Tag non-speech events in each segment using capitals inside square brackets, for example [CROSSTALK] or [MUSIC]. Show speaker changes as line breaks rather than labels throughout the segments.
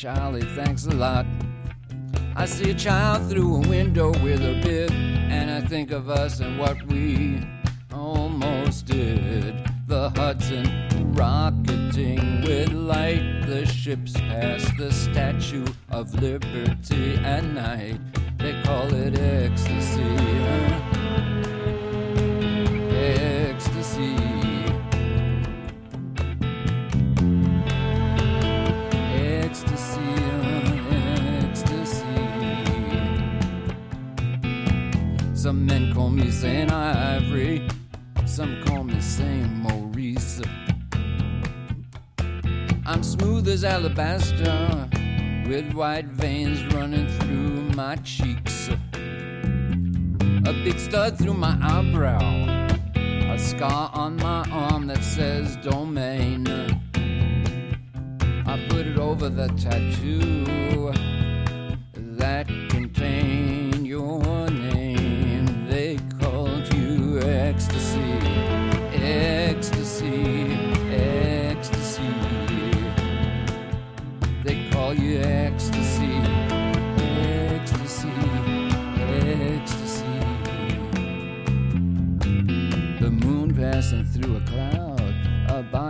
Charlie, thanks a lot. I see a child through a window with a bib, and I think of us and what we almost did. The Hudson rocketing with light, the ships pass the Statue of Liberty at night. They call it? Ecstasy. Saint Ivory, some call me Saint Maurice. I'm smooth as alabaster, with white veins running through my cheeks. A big stud through my eyebrow, a scar on my arm that says domain. I put it over the tattoo that contained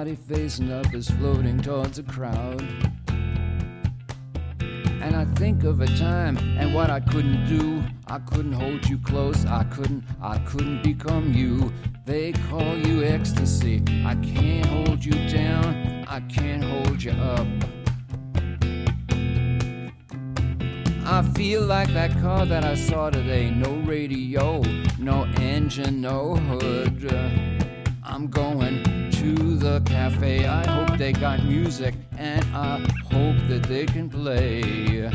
body facing up is floating towards a crowd. And I think of a time and what I couldn't do. I couldn't hold you close. I couldn't, I couldn't become you. They call you ecstasy. I can't hold you down. I can't hold you up. I feel like that car that I saw today. No radio, no engine, no hood. I'm going cafe. I hope they got music and I hope that they can play.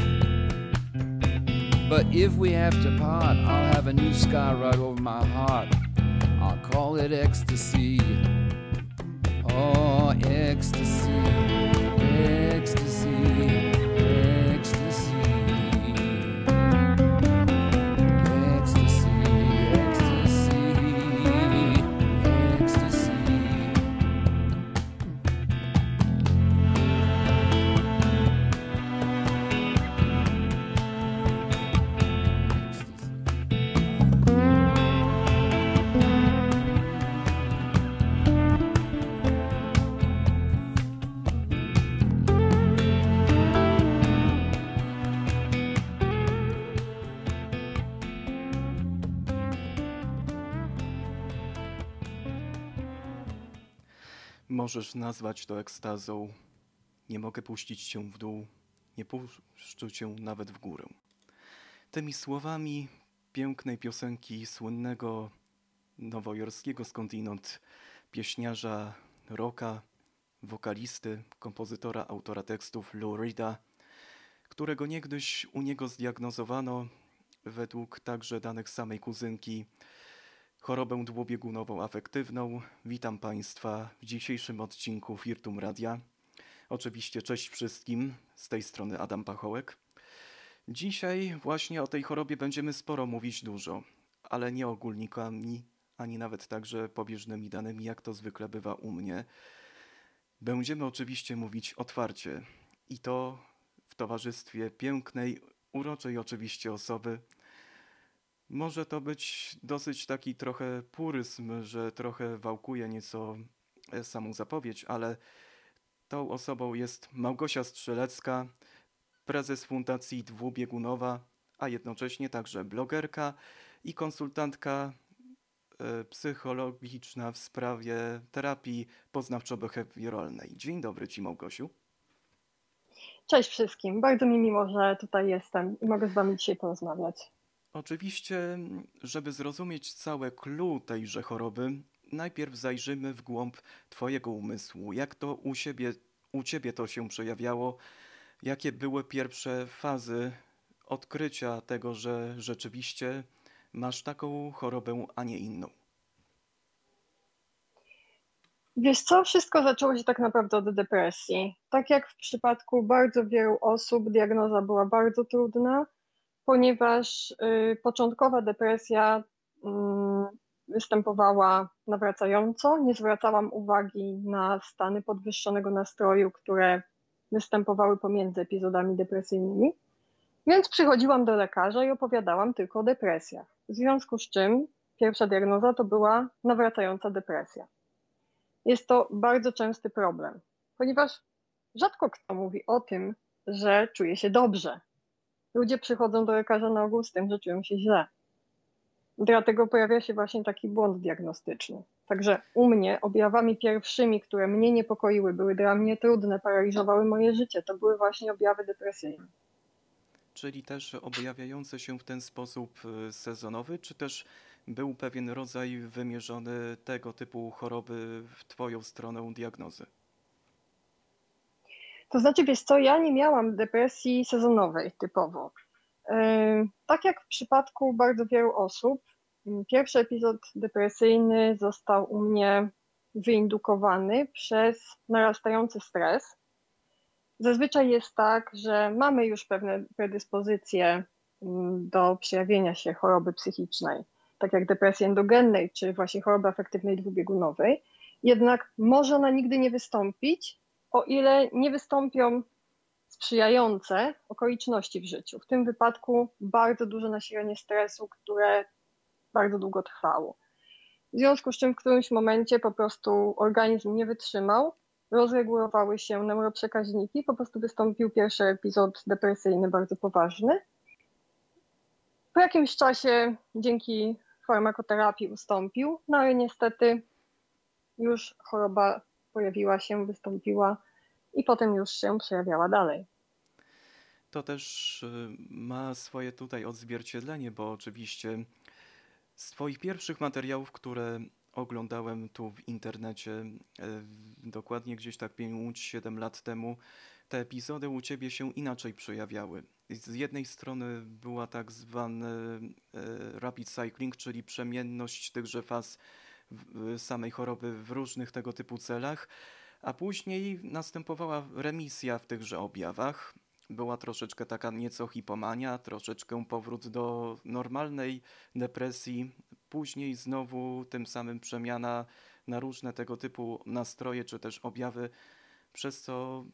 But if we have to part, I'll have a new sky right over my heart. I'll call it ecstasy. Oh, ecstasy,
Możesz nazwać to ekstazą. Nie mogę puścić cię w dół, nie puszczę cię nawet w górę. Tymi słowami pięknej piosenki słynnego nowojorskiego skądinąd pieśniarza rocka, wokalisty, kompozytora, autora tekstów Lou Reeda, którego niegdyś u niego zdiagnozowano według także danych samej kuzynki chorobę dwubiegunową afektywną. Witam Państwa w dzisiejszym odcinku Firtum Radia. Oczywiście cześć wszystkim, z tej strony Adam Pachołek. Dzisiaj właśnie o tej chorobie będziemy sporo mówić dużo, ale nie ogólnikami, ani nawet także pobieżnymi danymi, jak to zwykle bywa u mnie. Będziemy oczywiście mówić otwarcie i to w towarzystwie pięknej, uroczej oczywiście osoby, może to być dosyć taki trochę puryzm, że trochę wałkuje nieco e, samą zapowiedź, ale tą osobą jest Małgosia Strzelecka, prezes Fundacji Dwubiegunowa, a jednocześnie także blogerka i konsultantka e, psychologiczna w sprawie terapii poznawczo-behawioralnej. Dzień dobry Ci Małgosiu.
Cześć wszystkim, bardzo mi miło, że tutaj jestem i mogę z Wami dzisiaj porozmawiać.
Oczywiście, żeby zrozumieć całe clue tejże choroby, najpierw zajrzymy w głąb Twojego umysłu. Jak to u, siebie, u Ciebie to się przejawiało? Jakie były pierwsze fazy odkrycia tego, że rzeczywiście masz taką chorobę, a nie inną?
Wiesz co, wszystko zaczęło się tak naprawdę od depresji. Tak jak w przypadku bardzo wielu osób, diagnoza była bardzo trudna, ponieważ y, początkowa depresja y, występowała nawracająco. Nie zwracałam uwagi na stany podwyższonego nastroju, które występowały pomiędzy epizodami depresyjnymi. Więc przychodziłam do lekarza i opowiadałam tylko o depresjach. W związku z czym pierwsza diagnoza to była nawracająca depresja. Jest to bardzo częsty problem, ponieważ rzadko kto mówi o tym, że czuje się dobrze. Ludzie przychodzą do lekarza na ogół z tym, że czują się źle. Dlatego pojawia się właśnie taki błąd diagnostyczny. Także u mnie objawami pierwszymi, które mnie niepokoiły, były dla mnie trudne, paraliżowały moje życie, to były właśnie objawy depresyjne.
Czyli też objawiające się w ten sposób y, sezonowy, czy też był pewien rodzaj wymierzony tego typu choroby w Twoją stronę diagnozy?
To znaczy, wiesz co, ja nie miałam depresji sezonowej typowo. Tak jak w przypadku bardzo wielu osób, pierwszy epizod depresyjny został u mnie wyindukowany przez narastający stres. Zazwyczaj jest tak, że mamy już pewne predyspozycje do przejawienia się choroby psychicznej, tak jak depresji endogennej czy właśnie choroby afektywnej dwubiegunowej. Jednak może ona nigdy nie wystąpić, o ile nie wystąpią sprzyjające okoliczności w życiu. W tym wypadku bardzo duże nasilenie stresu, które bardzo długo trwało. W związku z czym w którymś momencie po prostu organizm nie wytrzymał, rozregulowały się neuroprzekaźniki, po prostu wystąpił pierwszy epizod depresyjny bardzo poważny. Po jakimś czasie dzięki farmakoterapii ustąpił, no ale niestety już choroba pojawiła się, wystąpiła i potem już się przejawiała dalej.
To też y, ma swoje tutaj odzwierciedlenie, bo oczywiście z Twoich pierwszych materiałów, które oglądałem tu w internecie, y, dokładnie gdzieś tak 5-7 lat temu, te epizody u Ciebie się inaczej przejawiały. Z jednej strony była tak zwany y, rapid cycling, czyli przemienność tychże faz samej choroby w różnych tego typu celach, a później następowała remisja w tychże objawach. Była troszeczkę taka nieco hipomania, troszeczkę powrót do normalnej depresji, później znowu tym samym przemiana na różne tego typu nastroje czy też objawy, przez co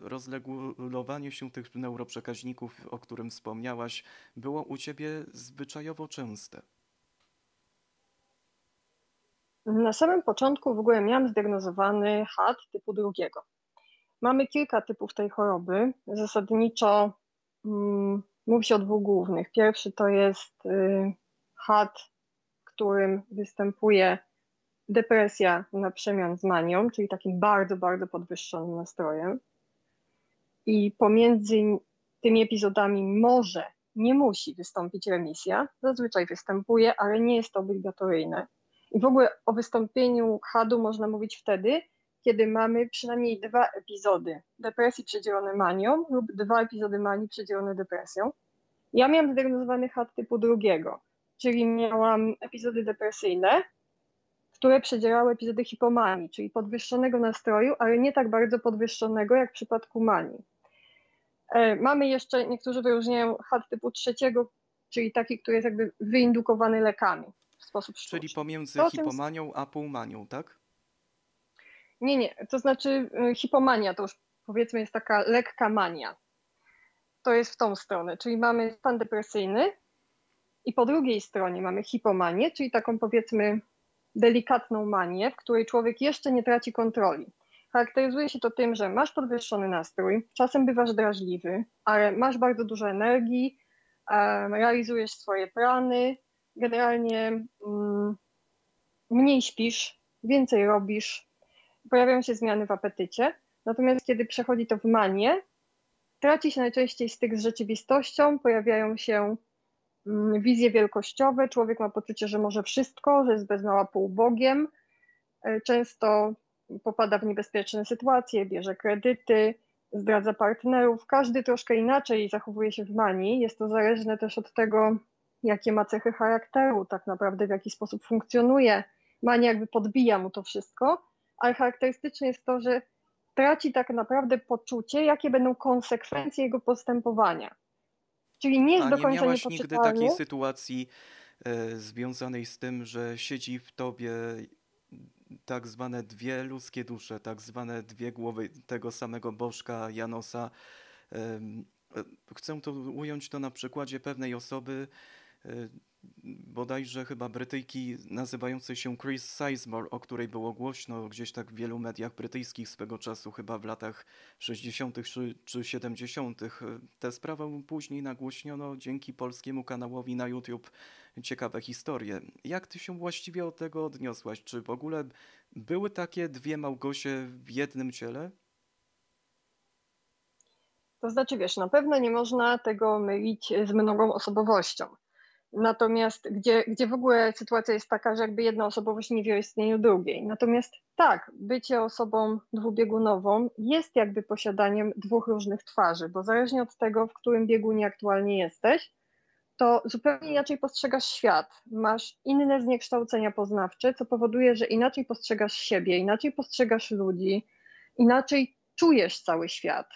rozlegulowanie się tych neuroprzekaźników, o którym wspomniałaś, było u ciebie zwyczajowo częste.
Na samym początku w ogóle miałam zdiagnozowany HAD typu drugiego. Mamy kilka typów tej choroby. Zasadniczo mm, mówi się o dwóch głównych. Pierwszy to jest y, HAD, którym występuje depresja na przemian z manią, czyli takim bardzo, bardzo podwyższonym nastrojem. I pomiędzy tymi epizodami może, nie musi wystąpić remisja. Zazwyczaj występuje, ale nie jest to obligatoryjne. I w ogóle o wystąpieniu HAD-u można mówić wtedy, kiedy mamy przynajmniej dwa epizody depresji przedzielone manią lub dwa epizody manii przedzielone depresją. Ja miałam zdiagnozowany HAD typu drugiego, czyli miałam epizody depresyjne, które przedzielały epizody hipomanii, czyli podwyższonego nastroju, ale nie tak bardzo podwyższonego jak w przypadku manii. E, mamy jeszcze, niektórzy wyróżniają HAD typu trzeciego, czyli taki, który jest jakby wyindukowany lekami w sposób sztuczny.
Czyli pomiędzy to hipomanią a półmanią, tak?
Nie, nie, to znaczy y, hipomania to już powiedzmy jest taka lekka mania. To jest w tą stronę, czyli mamy stan depresyjny i po drugiej stronie mamy hipomanię, czyli taką powiedzmy delikatną manię, w której człowiek jeszcze nie traci kontroli. charakteryzuje się to tym, że masz podwyższony nastrój, czasem bywasz drażliwy, ale masz bardzo dużo energii, realizujesz swoje plany, generalnie mm, mniej śpisz, więcej robisz, pojawiają się zmiany w apetycie. Natomiast kiedy przechodzi to w manię, traci się najczęściej styk z rzeczywistością, pojawiają się mm, wizje wielkościowe, człowiek ma poczucie, że może wszystko, że jest bez mała półbogiem, e, często popada w niebezpieczne sytuacje, bierze kredyty, zdradza partnerów. Każdy troszkę inaczej zachowuje się w manii. Jest to zależne też od tego, jakie ma cechy charakteru, tak naprawdę w jaki sposób funkcjonuje. Mania jakby podbija mu to wszystko, ale charakterystyczne jest to, że traci tak naprawdę poczucie, jakie będą konsekwencje jego postępowania. Czyli nie jest
A
do
nie
końca
miałaś nigdy takiej sytuacji e, związanej z tym, że siedzi w tobie tak zwane dwie ludzkie dusze, tak zwane dwie głowy tego samego Bożka Janosa. E, Chcę to ująć to na przykładzie pewnej osoby, bodajże chyba Brytyjki nazywającej się Chris Sizemore, o której było głośno gdzieś tak w wielu mediach brytyjskich swego czasu, chyba w latach 60. czy, czy 70. Tę sprawę później nagłośniono dzięki polskiemu kanałowi na YouTube Ciekawe historie. Jak ty się właściwie do tego odniosłaś? Czy w ogóle były takie dwie Małgosie w jednym ciele?
To znaczy, wiesz, na pewno nie można tego mylić z mnogą osobowością. Natomiast gdzie, gdzie w ogóle sytuacja jest taka, że jakby jedna osobowość nie wie o istnieniu drugiej. Natomiast tak, bycie osobą dwubiegunową jest jakby posiadaniem dwóch różnych twarzy, bo zależnie od tego, w którym biegunie aktualnie jesteś, to zupełnie inaczej postrzegasz świat. Masz inne zniekształcenia poznawcze, co powoduje, że inaczej postrzegasz siebie, inaczej postrzegasz ludzi, inaczej czujesz cały świat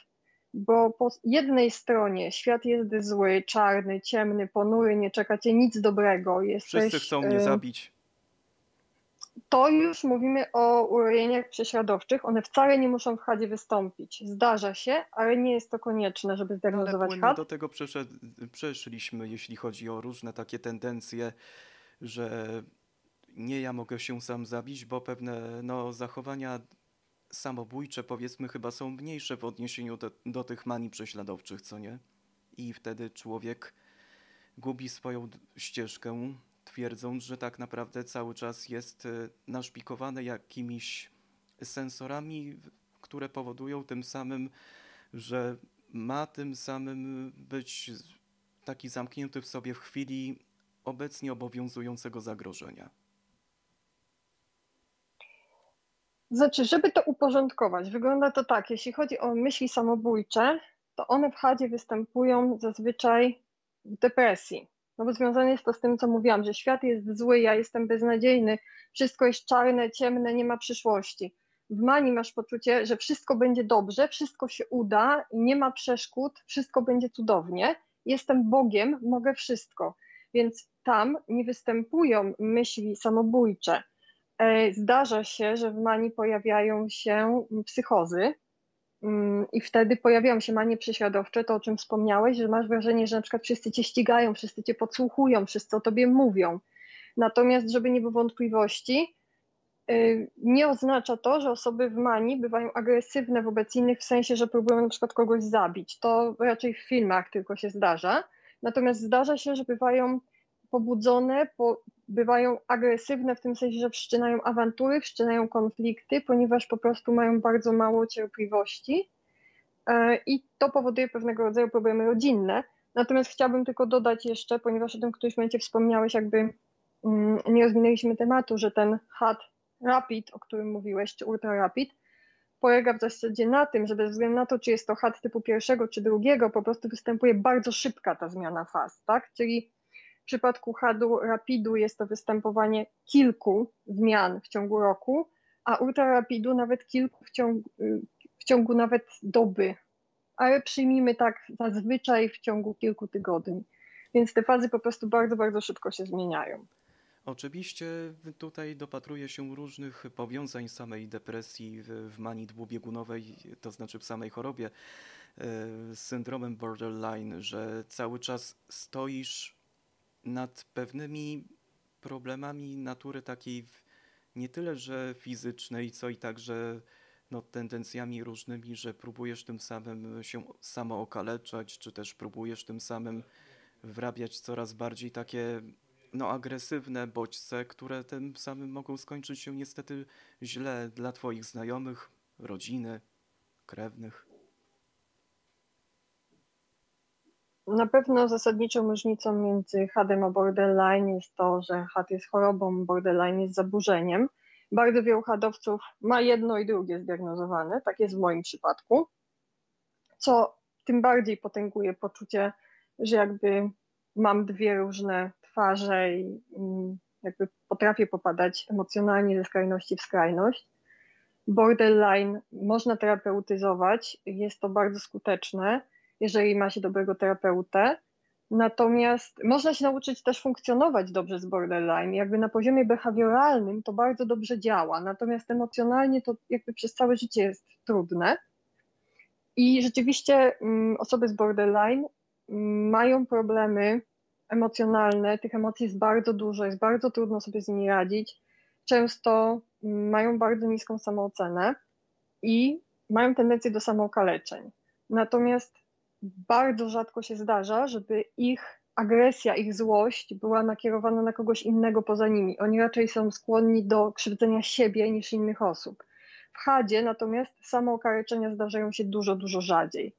bo po jednej stronie świat jest zły, czarny, ciemny, ponury, nie czeka cię nic dobrego. Jesteś,
Wszyscy chcą mnie zabić.
To już mówimy o urojeniach prześladowczych. One wcale nie muszą w chadzie wystąpić. Zdarza się, ale nie jest to konieczne, żeby zdiagnozować
płynnie
had.
do tego przeszed, przeszliśmy, jeśli chodzi o różne takie tendencje, że nie ja mogę się sam zabić, bo pewne no, zachowania samobójcze powiedzmy chyba są mniejsze w odniesieniu do, do tych manii prześladowczych, co nie? I wtedy człowiek gubi swoją ścieżkę, twierdząc, że tak naprawdę cały czas jest e, naszpikowany jakimiś sensorami, które powodują tym samym, że ma tym samym być taki zamknięty w sobie w chwili obecnie obowiązującego zagrożenia.
Znaczy, żeby to uporządkować, wygląda to tak, jeśli chodzi o myśli samobójcze, to one w chadzie występują zazwyczaj w depresji. No bo związane jest to z tym, co mówiłam, że świat jest zły, ja jestem beznadziejny, wszystko jest czarne, ciemne, nie ma przyszłości. W manii masz poczucie, że wszystko będzie dobrze, wszystko się uda, nie ma przeszkód, wszystko będzie cudownie. Jestem Bogiem, mogę wszystko. Więc tam nie występują myśli samobójcze. E, Zdarza się, że w manii pojawiają się psychozy mm, i wtedy pojawiają się manie prześladowcze, to o czym wspomniałeś, że masz wrażenie, że na przykład wszyscy cię ścigają, wszyscy cię podsłuchują, wszyscy o tobie mówią. Natomiast, żeby nie było wątpliwości, y, nie oznacza to, że osoby w manii bywają agresywne wobec innych w sensie, że próbują na przykład kogoś zabić. To raczej w filmach tylko się zdarza. Natomiast zdarza się, że bywają pobudzone, po, bywają agresywne w tym sensie, że wszczynają awantury, wszczynają konflikty, ponieważ po prostu mają bardzo mało cierpliwości e, i to powoduje pewnego rodzaju problemy rodzinne. Natomiast chciałabym tylko dodać jeszcze, ponieważ o tym w którymś momencie wspomniałeś, jakby mm, nie rozwinęliśmy tematu, że ten HAD Rapid, o którym mówiłeś, czy Ultra Rapid, polega w zasadzie na tym, że bez względu na to, czy jest to HAD typu pierwszego czy drugiego, po prostu występuje bardzo szybka ta zmiana faz, tak? Czyli przypadku HAD-u Rapidu jest to występowanie kilku zmian w ciągu roku, a Ultra Rapidu nawet kilku w ciągu, w ciągu nawet doby, ale przyjmijmy tak zazwyczaj w ciągu kilku tygodni. Więc te fazy po prostu bardzo, bardzo szybko się zmieniają.
Oczywiście tutaj dopatruje się różnych powiązań samej depresji w, w manii dwubiegunowej, to znaczy w samej chorobie e, z syndromem borderline, że cały czas stoisz nad pewnymi problemami natury takiej nie tyle, że fizycznej, co i także no, tendencjami różnymi, że próbujesz tym samym się samo okaleczać, czy też próbujesz tym samym wrabiać coraz bardziej takie no, agresywne bodźce, które tym samym mogą skończyć się niestety źle dla Twoich znajomych, rodziny, krewnych.
Na pewno zasadniczą różnicą między hadem a borderline jest to, że had jest chorobą, borderline jest zaburzeniem. Bardzo wielu hadowców ma jedno i drugie zdiagnozowane, tak jest w moim przypadku, co tym bardziej potęguje poczucie, że jakby mam dwie różne twarze i jakby potrafię popadać emocjonalnie ze skrajności w skrajność. Borderline można terapeutyzować, jest to bardzo skuteczne jeżeli ma się dobrego terapeutę. Natomiast można się nauczyć też funkcjonować dobrze z borderline. Jakby na poziomie behawioralnym to bardzo dobrze działa, natomiast emocjonalnie to jakby przez całe życie jest trudne. I rzeczywiście mm, osoby z borderline mm, mają problemy emocjonalne, tych emocji jest bardzo dużo, jest bardzo trudno sobie z nimi radzić. Często mm, mają bardzo niską samoocenę i mają tendencję do samookaleczeń. Natomiast bardzo rzadko się zdarza, żeby ich agresja, ich złość była nakierowana na kogoś innego poza nimi. Oni raczej są skłonni do krzywdzenia siebie niż innych osób. W Hadzie natomiast samookaleczenia zdarzają się dużo, dużo rzadziej.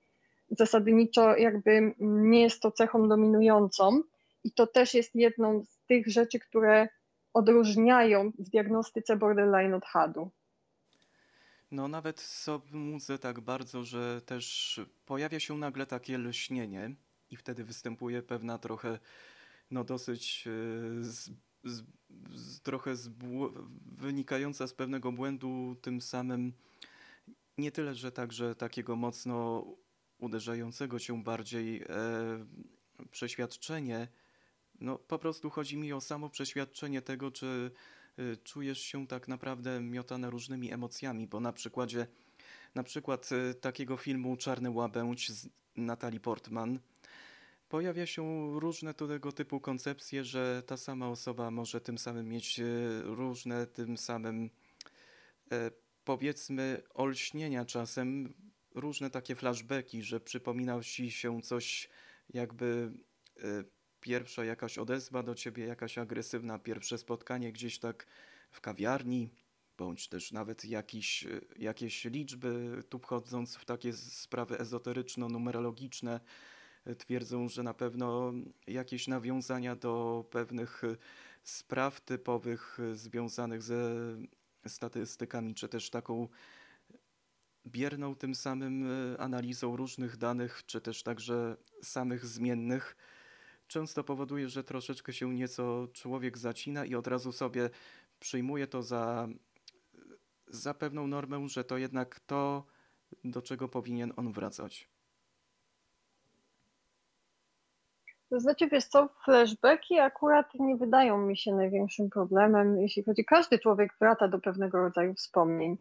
Zasadniczo jakby nie jest to cechą dominującą i to też jest jedną z tych rzeczy, które odróżniają w diagnostyce borderline od Hadu.
No nawet sądzę tak bardzo, że też pojawia się nagle takie lśnienie i wtedy występuje pewna trochę, no dosyć e, z, z, z, trochę wynikająca z pewnego błędu, tym samym nie tyle, że także takiego mocno uderzającego się bardziej e, przeświadczenie, no po prostu chodzi mi o samo przeświadczenie tego, czy czujesz się tak naprawdę miotane różnymi emocjami, bo na przykładzie na przykład y, takiego filmu Czarny Łabędź z Natalie Portman pojawia się różne tego typu koncepcje, że ta sama osoba może tym samym mieć y, różne tym samym powiedzmy olśnienia czasem, różne takie flashbacki, że przypomina ci się coś jakby pierwsza jakaś odezwa do ciebie, jakaś agresywna pierwsze spotkanie gdzieś tak w kawiarni, bądź też nawet jakiś, jakieś liczby, tu wchodząc w takie sprawy ezoteryczno-numerologiczne, twierdzą, że na pewno jakieś nawiązania do pewnych spraw typowych związanych ze statystykami, czy też taką bierną tym samym analizą różnych danych, czy też także samych zmiennych, często powoduje, że troszeczkę się nieco człowiek zacina i od razu sobie przyjmuje to za, za pewną normę, że to jednak to, do czego powinien on wracać.
To znaczy, wiesz co, flashbacki akurat nie wydają mi się największym problemem, jeśli chodzi, każdy człowiek wraca do pewnego rodzaju wspomnień.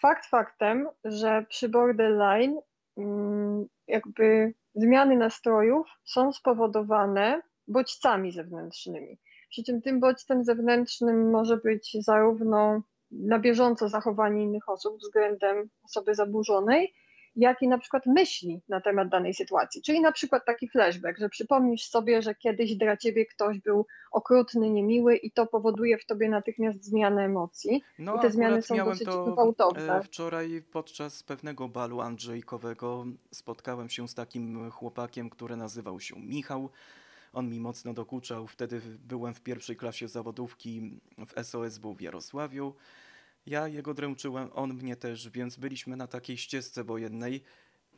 Fakt faktem, że przy borderline mm, jakby zmiany nastrojów są spowodowane bodźcami zewnętrznymi. Przy czym tym bodźcem zewnętrznym może być zarówno na bieżąco zachowanie innych osób względem osoby zaburzonej, jak i na przykład myśli na temat danej sytuacji. Czyli na przykład taki flashback, że przypomnisz sobie, że kiedyś dla ciebie ktoś był okrutny, niemiły i to powoduje w tobie natychmiast zmianę emocji.
No,
I te zmiany są dosyć
to
gwałtowne.
E, wczoraj podczas pewnego balu Andrzejkowego spotkałem się z takim chłopakiem, który nazywał się Michał. On mi mocno dokuczał. Wtedy byłem w pierwszej klasie zawodówki w SOSW w Jarosławiu. Ja jego dręczyłem, on mnie też, więc byliśmy na takiej ścieżce wojennej,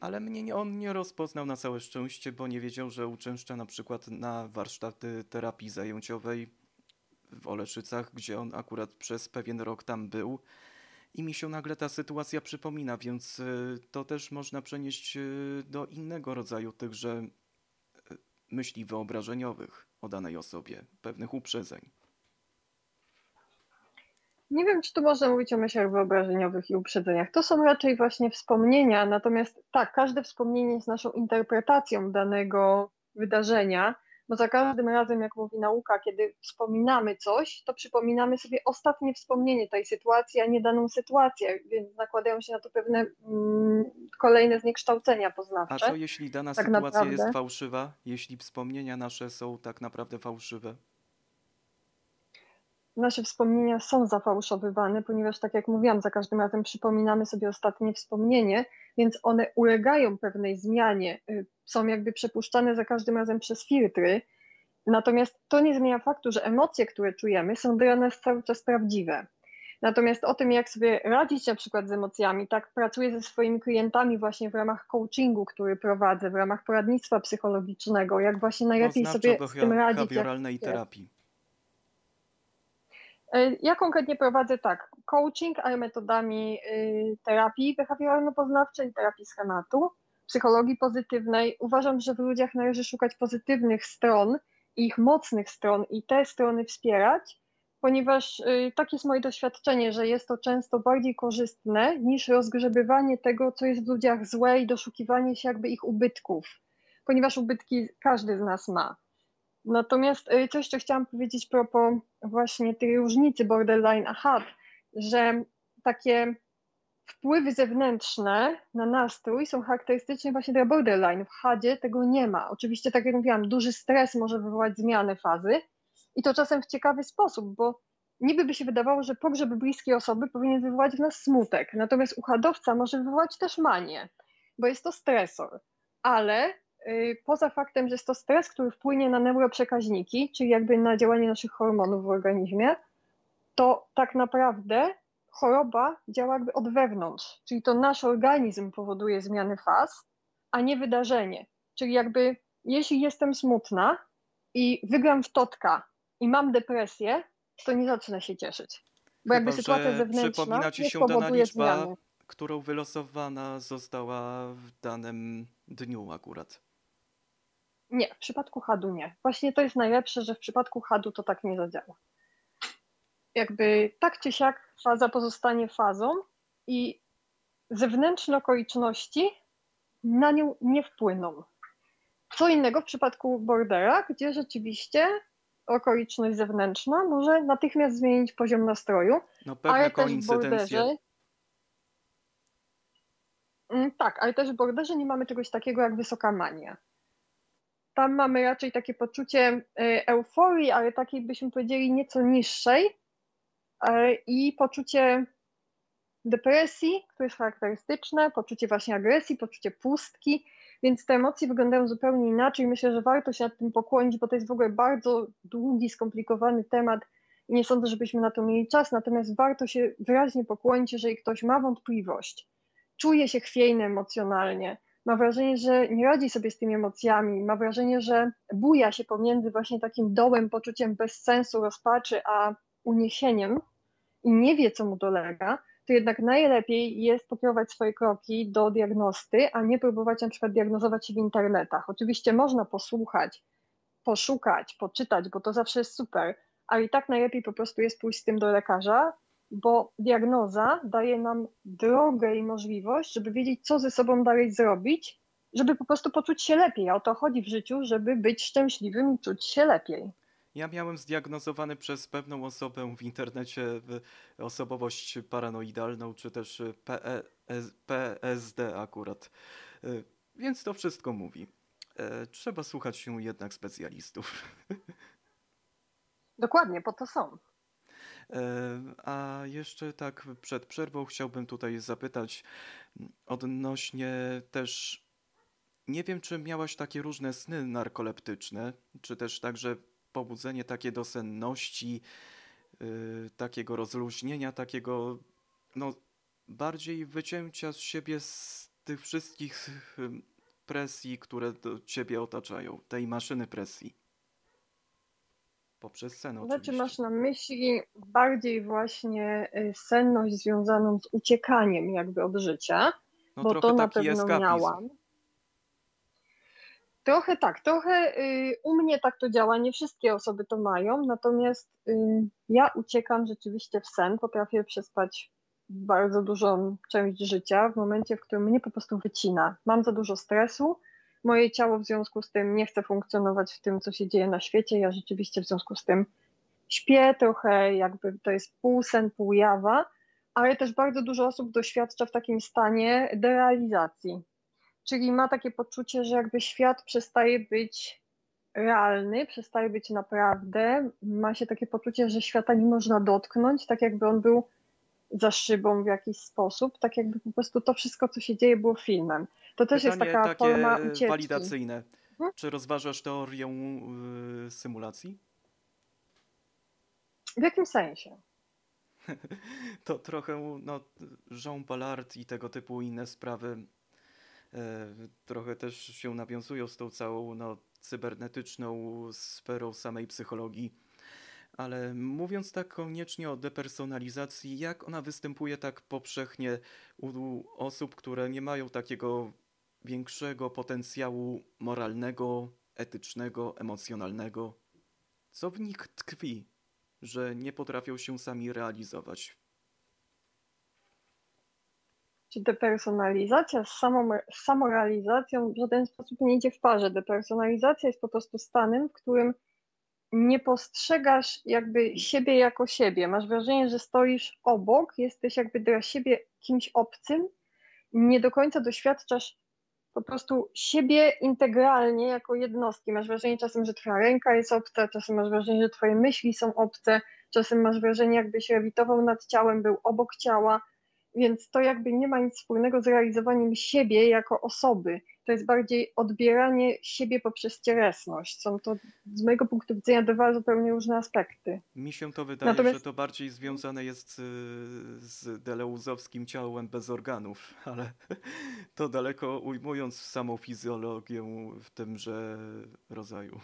ale mnie on nie rozpoznał na całe szczęście, bo nie wiedział, że uczęszcza na przykład na warsztaty terapii zajęciowej w Oleszycach, gdzie on akurat przez pewien rok tam był. I mi się nagle ta sytuacja przypomina, więc y, to też można przenieść y, do innego rodzaju tychże y, myśli wyobrażeniowych o danej osobie, pewnych uprzedzeń.
Nie wiem, czy tu można mówić o myślach wyobrażeniowych i uprzedzeniach. To są raczej właśnie wspomnienia, natomiast tak, każde wspomnienie jest naszą interpretacją danego wydarzenia, bo za każdym razem, jak mówi nauka, kiedy wspominamy coś, to przypominamy sobie ostatnie wspomnienie tej sytuacji, a nie daną sytuację, więc nakładają się na to pewne mm, kolejne zniekształcenia poznawcze.
A co jeśli dana tak sytuacja naprawdę... jest fałszywa? Jeśli wspomnienia nasze są tak naprawdę fałszywe?
Nasze wspomnienia są zafałszowywane, ponieważ tak jak mówiłam, za każdym razem przypominamy sobie ostatnie wspomnienie, więc one ulegają pewnej zmianie, y, są jakby przepuszczane za każdym razem przez filtry. Natomiast to nie zmienia faktu, że emocje, które czujemy, są dla nas cały czas prawdziwe. Natomiast o tym, jak sobie radzić na przykład z emocjami, tak pracuję ze swoimi klientami właśnie w ramach coachingu, który prowadzę, w ramach poradnictwa psychologicznego, jak właśnie najlepiej sobie z tym radzić.
behawioralnej terapii.
E, ja konkretnie prowadzę tak, coaching, ale metodami y, terapii behawioralno-poznawczej, terapii schematu, psychologii pozytywnej. Uważam, że w ludziach należy szukać pozytywnych stron, ich mocnych stron i te strony wspierać, ponieważ y, takie jest moje doświadczenie, że jest to często bardziej korzystne niż rozgrzebywanie tego, co jest w ludziach złe i doszukiwanie się jakby ich ubytków, ponieważ ubytki każdy z nas ma. Natomiast y, coś, co chciałam powiedzieć propos właśnie tej różnicy borderline a HAD, że takie wpływy zewnętrzne na nastrój są charakterystyczne właśnie dla borderline. W HADzie tego nie ma. Oczywiście, tak jak mówiłam, duży stres może wywołać zmianę fazy i to czasem w ciekawy sposób, bo niby by się wydawało, że pogrzeb bliskiej osoby powinien wywołać w nas smutek, natomiast u hadowca może wywołać też manię, bo jest to stresor. Ale poza faktem, że jest to stres, który wpłynie na neuroprzekaźniki, czyli jakby na działanie naszych hormonów w organizmie, to tak naprawdę choroba działa jakby od wewnątrz, czyli to nasz organizm powoduje zmiany faz, a nie wydarzenie. Czyli jakby jeśli jestem smutna i wygram w totka i mam depresję, to nie zacznę się cieszyć. Bo Chyba, jakby sytuacja zewnętrzna ci się dana liczba, zmiany.
którą wylosowana została w danym dniu akurat.
Nie, w przypadku hadu nie. Właśnie to jest najlepsze, że w przypadku hadu to tak nie zadziała. Jakby tak czy siak faza pozostanie fazą i zewnętrzne okoliczności na nią nie wpłyną. Co innego w przypadku bordera, gdzie rzeczywiście okoliczność zewnętrzna może natychmiast zmienić poziom nastroju,
no, ale też w borderze.
Mm, tak, ale też w borderze nie mamy czegoś takiego jak wysoka mania tam mamy raczej takie poczucie e, euforii, ale takiej byśmy powiedzieli nieco niższej e, i poczucie depresji, które jest charakterystyczne, poczucie właśnie agresji, poczucie pustki, więc te emocje wyglądają zupełnie inaczej. Myślę, że warto się nad tym pokłonić, bo to jest w ogóle bardzo długi, skomplikowany temat i nie sądzę, żebyśmy na to mieli czas, natomiast warto się wyraźnie pokłonić, jeżeli ktoś ma wątpliwość, czuje się chwiejny emocjonalnie, ma wrażenie, że nie radzi sobie z tymi emocjami, ma wrażenie, że buja się pomiędzy właśnie takim dołem, poczuciem bezsensu, rozpaczy, a uniesieniem i nie wie, co mu dolega, to jednak najlepiej jest pokierować swoje kroki do diagnosty, a nie próbować na przykład diagnozować się w internetach. Oczywiście można posłuchać, poszukać, poczytać, bo to zawsze jest super, ale i tak najlepiej po prostu jest pójść z tym do lekarza, bo diagnoza daje nam drogę i możliwość, żeby wiedzieć, co ze sobą dalej zrobić, żeby po prostu poczuć się lepiej. A o to chodzi w życiu, żeby być szczęśliwym i czuć się lepiej.
Ja miałem zdiagnozowany przez pewną osobę w internecie osobowość paranoidalną, czy też PSD akurat. E, więc to wszystko mówi. E, trzeba słuchać się jednak specjalistów. [LAUGHS]
Dokładnie, po to są.
E, a jeszcze tak przed przerwą chciałbym tutaj zapytać odnośnie też. Nie wiem, czy miałaś takie różne sny narkoleptyczne, czy też także pobudzenie takie do senności, yy, takiego rozluźnienia, takiego no, bardziej wycięcia z siebie z tych wszystkich presji, które do ciebie otaczają, tej maszyny presji. Poprzez sen oczywiście.
Znaczy masz na myśli bardziej właśnie y, senność związaną z uciekaniem jakby od życia, no, bo to na pewno eskapizm. miałam. Trochę tak, trochę y, u mnie tak to działa, nie wszystkie osoby to mają, natomiast y, ja uciekam rzeczywiście w sen, potrafię przespać bardzo dużą część życia w momencie, w którym mnie po prostu wycina. Mam za dużo stresu, moje ciało w związku z tym nie chce funkcjonować w tym, co się dzieje na świecie. Ja rzeczywiście w związku z tym śpię trochę, jakby to jest pół sen, pół jawa, ale też bardzo dużo osób doświadcza w takim stanie derealizacji. Czyli ma takie poczucie, że jakby świat przestaje być realny, przestaje być naprawdę, ma się takie poczucie, że świata nie można dotknąć, tak jakby on był za szybą w jakiś sposób, tak jakby po prostu to wszystko, co się dzieje, było filmem. To też
Pytanie
jest taka
takie
forma ucieczki.
walidacyjne.
Mhm.
Czy rozważasz teorię y, symulacji?
W jakim sensie? [LAUGHS]
To trochę no, Jean Ballard i tego typu inne sprawy e, trochę też się nawiązują z tą całą no, cybernetyczną sferą samej psychologii. Ale mówiąc tak koniecznie o depersonalizacji, jak ona występuje tak powszechnie u osób, które nie mają takiego większego potencjału moralnego, etycznego, emocjonalnego? Co w nich tkwi, że nie potrafią się sami realizować?
Czy depersonalizacja z, samą, samorealizacją w żaden sposób nie idzie w parze. Depersonalizacja jest po prostu stanem, w którym nie postrzegasz jakby siebie jako siebie. Masz wrażenie, że stoisz obok, jesteś jakby dla siebie kimś obcym, nie do końca doświadczasz po prostu siebie integralnie jako jednostki. Masz wrażenie czasem, że twoja ręka jest obca, czasem masz wrażenie, że twoje myśli są obce, czasem masz wrażenie, jakbyś lewitował nad ciałem, był obok ciała, więc to jakby nie ma nic wspólnego z realizowaniem siebie jako osoby. To jest bardziej odbieranie siebie poprzez cielesność. Są to z mojego punktu widzenia dwa zupełnie różne aspekty.
Mi się to wydaje,
Natomiast-
że to bardziej związane jest y, z deleuzowskim ciałem bez organów, [LAUGHS] ale to daleko ujmując samą fizjologię w tymże rodzaju.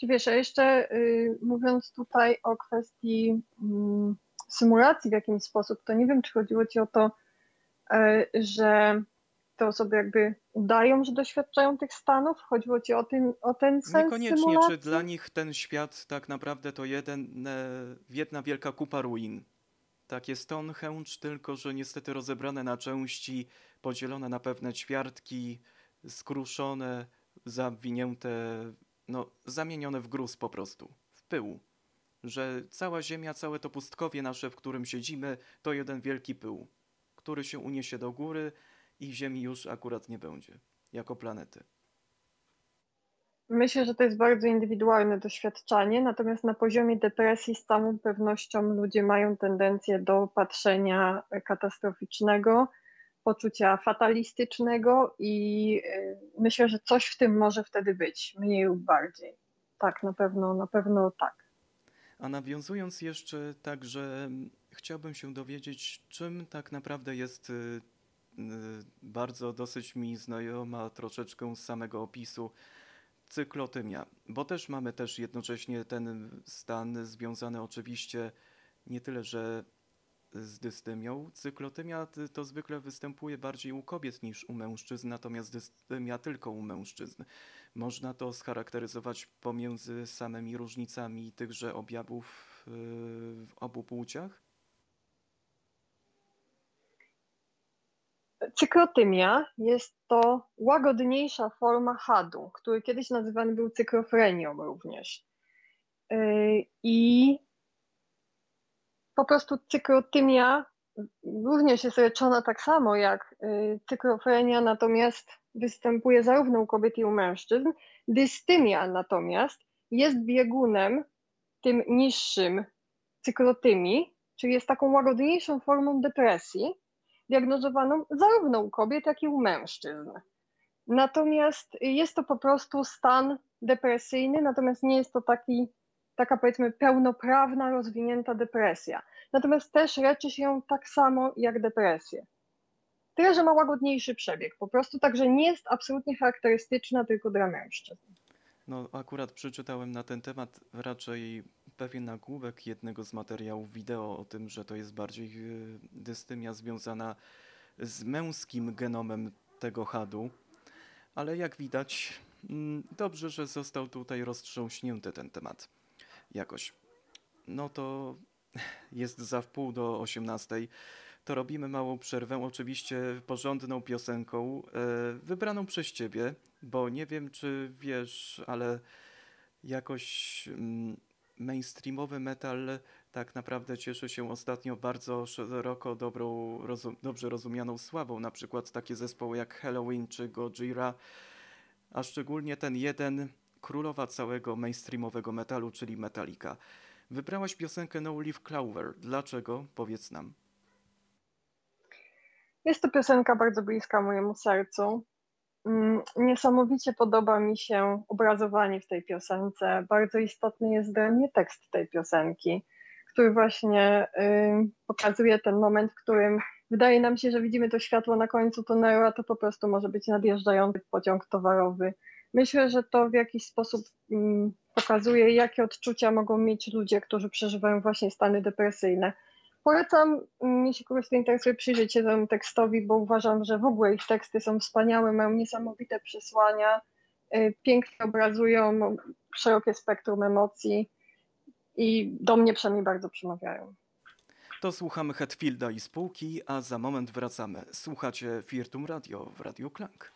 Czy wiesz, a jeszcze y, mówiąc tutaj o kwestii mm, symulacji w jakimś sposób, to nie wiem, czy chodziło ci o to, y, że te osoby jakby udają, że doświadczają tych stanów? Chodziło ci o, tym, o ten sens
Niekoniecznie,
symulacji?
czy dla nich ten świat tak naprawdę to jeden, e, jedna wielka kupa ruin. Takie Stonehenge, tylko że niestety rozebrane na części, podzielone na pewne ćwiartki, skruszone, zawinięte, no zamienione w gruz po prostu, w pył. Że cała ziemia, całe to pustkowie nasze, w którym siedzimy, to jeden wielki pył, który się uniesie do góry i ziemi już akurat nie będzie, jako planety.
Myślę, że to jest bardzo indywidualne doświadczenie, natomiast na poziomie depresji z całą pewnością ludzie mają tendencję do patrzenia katastroficznego, poczucia fatalistycznego i y, myślę, że coś w tym może wtedy być, mniej lub bardziej. Tak, na pewno, na pewno tak.
A nawiązując jeszcze także, mm, chciałbym się dowiedzieć, czym tak naprawdę jest y, bardzo dosyć mi znajoma troszeczkę z samego opisu cyklotymia, bo też mamy też jednocześnie ten stan związany oczywiście nie tyle, że z dystymią. Cyklotymia to zwykle występuje bardziej u kobiet niż u mężczyzn, natomiast dystymia tylko u mężczyzn. Można to scharakteryzować pomiędzy samymi różnicami tychże objawów yy, w obu płciach?
Cyklotymia jest to łagodniejsza forma hadu, który kiedyś nazywany był cyklofrenią również. Yy, I po prostu cyklotymia również jest leczona tak samo jak yy, cyklofrenia, natomiast występuje zarówno u kobiet i u mężczyzn. Dystymia natomiast jest biegunem tym niższym cyklotymii, czyli jest taką łagodniejszą formą depresji, diagnozowaną zarówno u kobiet, jak i u mężczyzn. Natomiast jest to po prostu stan depresyjny, natomiast nie jest to taki, taka powiedzmy pełnoprawna, rozwinięta depresja. Natomiast też leczy się ją tak samo jak depresję. Tyle, że ma łagodniejszy przebieg. Po prostu także nie jest absolutnie charakterystyczna tylko dla mężczyzn.
No, akurat przeczytałem na ten temat raczej pewien nagłówek jednego z materiałów wideo o tym, że to jest bardziej yy, dystymia związana z męskim genomem tego hadu, ale jak widać, mm, dobrze, że został tutaj roztrząśnięty ten temat jakoś. No to [LAUGHS] jest za wpół do 18.
to robimy małą przerwę, oczywiście porządną piosenką, e, wybraną przez ciebie, bo nie wiem, czy wiesz, ale jakoś mm, mainstreamowy metal tak naprawdę cieszy się ostatnio bardzo szeroko dobrą, rozum, dobrze rozumianą sławą. Na przykład takie zespoły jak Halloween czy Gojira, a szczególnie ten jeden królowa całego mainstreamowego metalu, czyli Metallica. Wybrałaś piosenkę No Leaf Clover. Dlaczego? Powiedz nam.
Jest to piosenka bardzo bliska mojemu sercu. Mm, niesamowicie podoba mi się obrazowanie w tej piosence. Bardzo istotny jest dla mnie tekst tej piosenki, który właśnie pokazuje ten moment, w którym wydaje nam się, że widzimy to światło na końcu tunelu, a to po prostu może być nadjeżdżający pociąg towarowy. Myślę, że to w jakiś sposób pokazuje, jakie odczucia mogą mieć ludzie, którzy przeżywają właśnie stany depresyjne. Polecam, jeśli kogoś to interesuje, przyjrzeć się temu tekstowi, bo uważam, że w ogóle ich teksty są wspaniałe, mają niesamowite przesłania, y, pięknie obrazują szerokie spektrum emocji i do mnie przynajmniej bardzo przemawiają.
To słuchamy Hetfielda i spółki, a za moment wracamy. Słuchacie Firtum Radio w Radio Klank.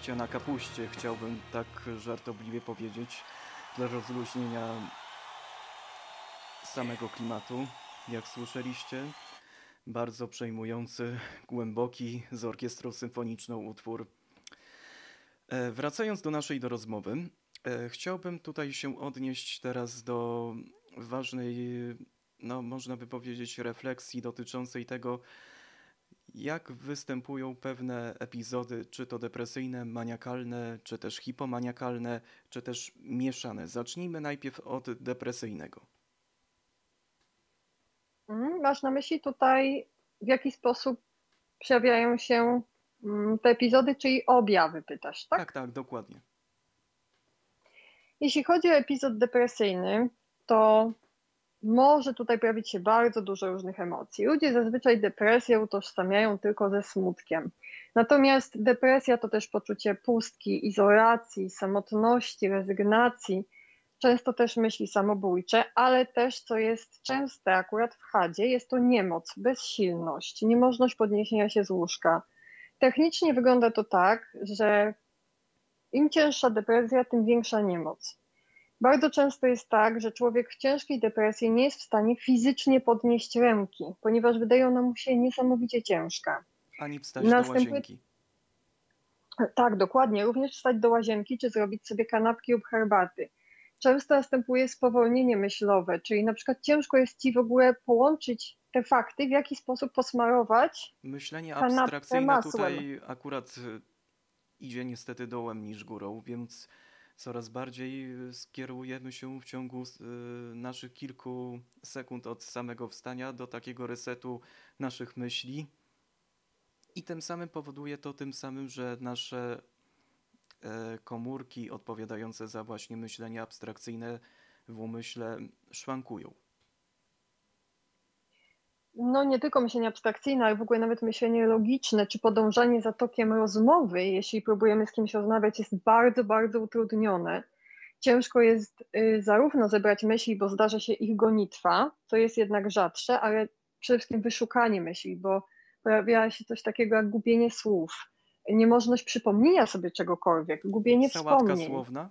Liścia na kapuście, chciałbym tak żartobliwie powiedzieć, dla rozluźnienia samego klimatu. Jak słyszeliście, bardzo przejmujący, głęboki, z orkiestrą symfoniczną utwór. E, wracając do naszej do rozmowy, e, chciałbym tutaj się odnieść teraz do ważnej, no można by powiedzieć, refleksji dotyczącej tego, jak występują pewne epizody, czy to depresyjne, maniakalne, czy też hipomaniakalne, czy też mieszane. Zacznijmy najpierw od depresyjnego.
Mhm, masz na myśli tutaj, w jaki sposób przejawiają się mm, te epizody, czyli objawy, pytasz, tak?
Tak, tak, dokładnie.
Jeśli chodzi o epizod depresyjny, to może tutaj pojawić się bardzo dużo różnych emocji. Ludzie zazwyczaj depresję utożsamiają tylko ze smutkiem. Natomiast depresja to też poczucie pustki, izolacji, samotności, rezygnacji, często też myśli samobójcze, ale też, co jest częste akurat w chadzie, jest to niemoc, bezsilność, niemożność podniesienia się z łóżka. Technicznie wygląda to tak, że im cięższa depresja, tym większa niemoc. Bardzo często jest tak, że człowiek w ciężkiej depresji nie jest w stanie fizycznie podnieść ręki, ponieważ wydaje ona mu się niesamowicie ciężka.
Ani wstać do łazienki.
Tak, dokładnie. Również wstać do łazienki, czy zrobić sobie kanapki lub herbaty. Często następuje spowolnienie myślowe, czyli na przykład ciężko jest ci w ogóle połączyć te fakty, w jaki sposób posmarować.
Myślenie abstrakcyjne tutaj akurat idzie niestety dołem niż górą, więc coraz bardziej y, skierujemy się w ciągu y, naszych kilku sekund od samego wstania do takiego resetu naszych myśli. I tym samym powoduje to tym samym, że nasze e, komórki odpowiadające za właśnie myślenie abstrakcyjne w umyśle szwankują
no nie tylko myślenie abstrakcyjne, ale w ogóle nawet myślenie logiczne, czy podążanie za tokiem rozmowy, jeśli próbujemy z kimś rozmawiać, jest bardzo, bardzo utrudnione. Ciężko jest y, zarówno zebrać myśli, bo zdarza się ich gonitwa, co jest jednak rzadsze, ale przede wszystkim wyszukanie myśli, bo pojawia się coś takiego jak gubienie słów, niemożność przypomnienia sobie czegokolwiek, gubienie
Sałatka
wspomnień.
słowna?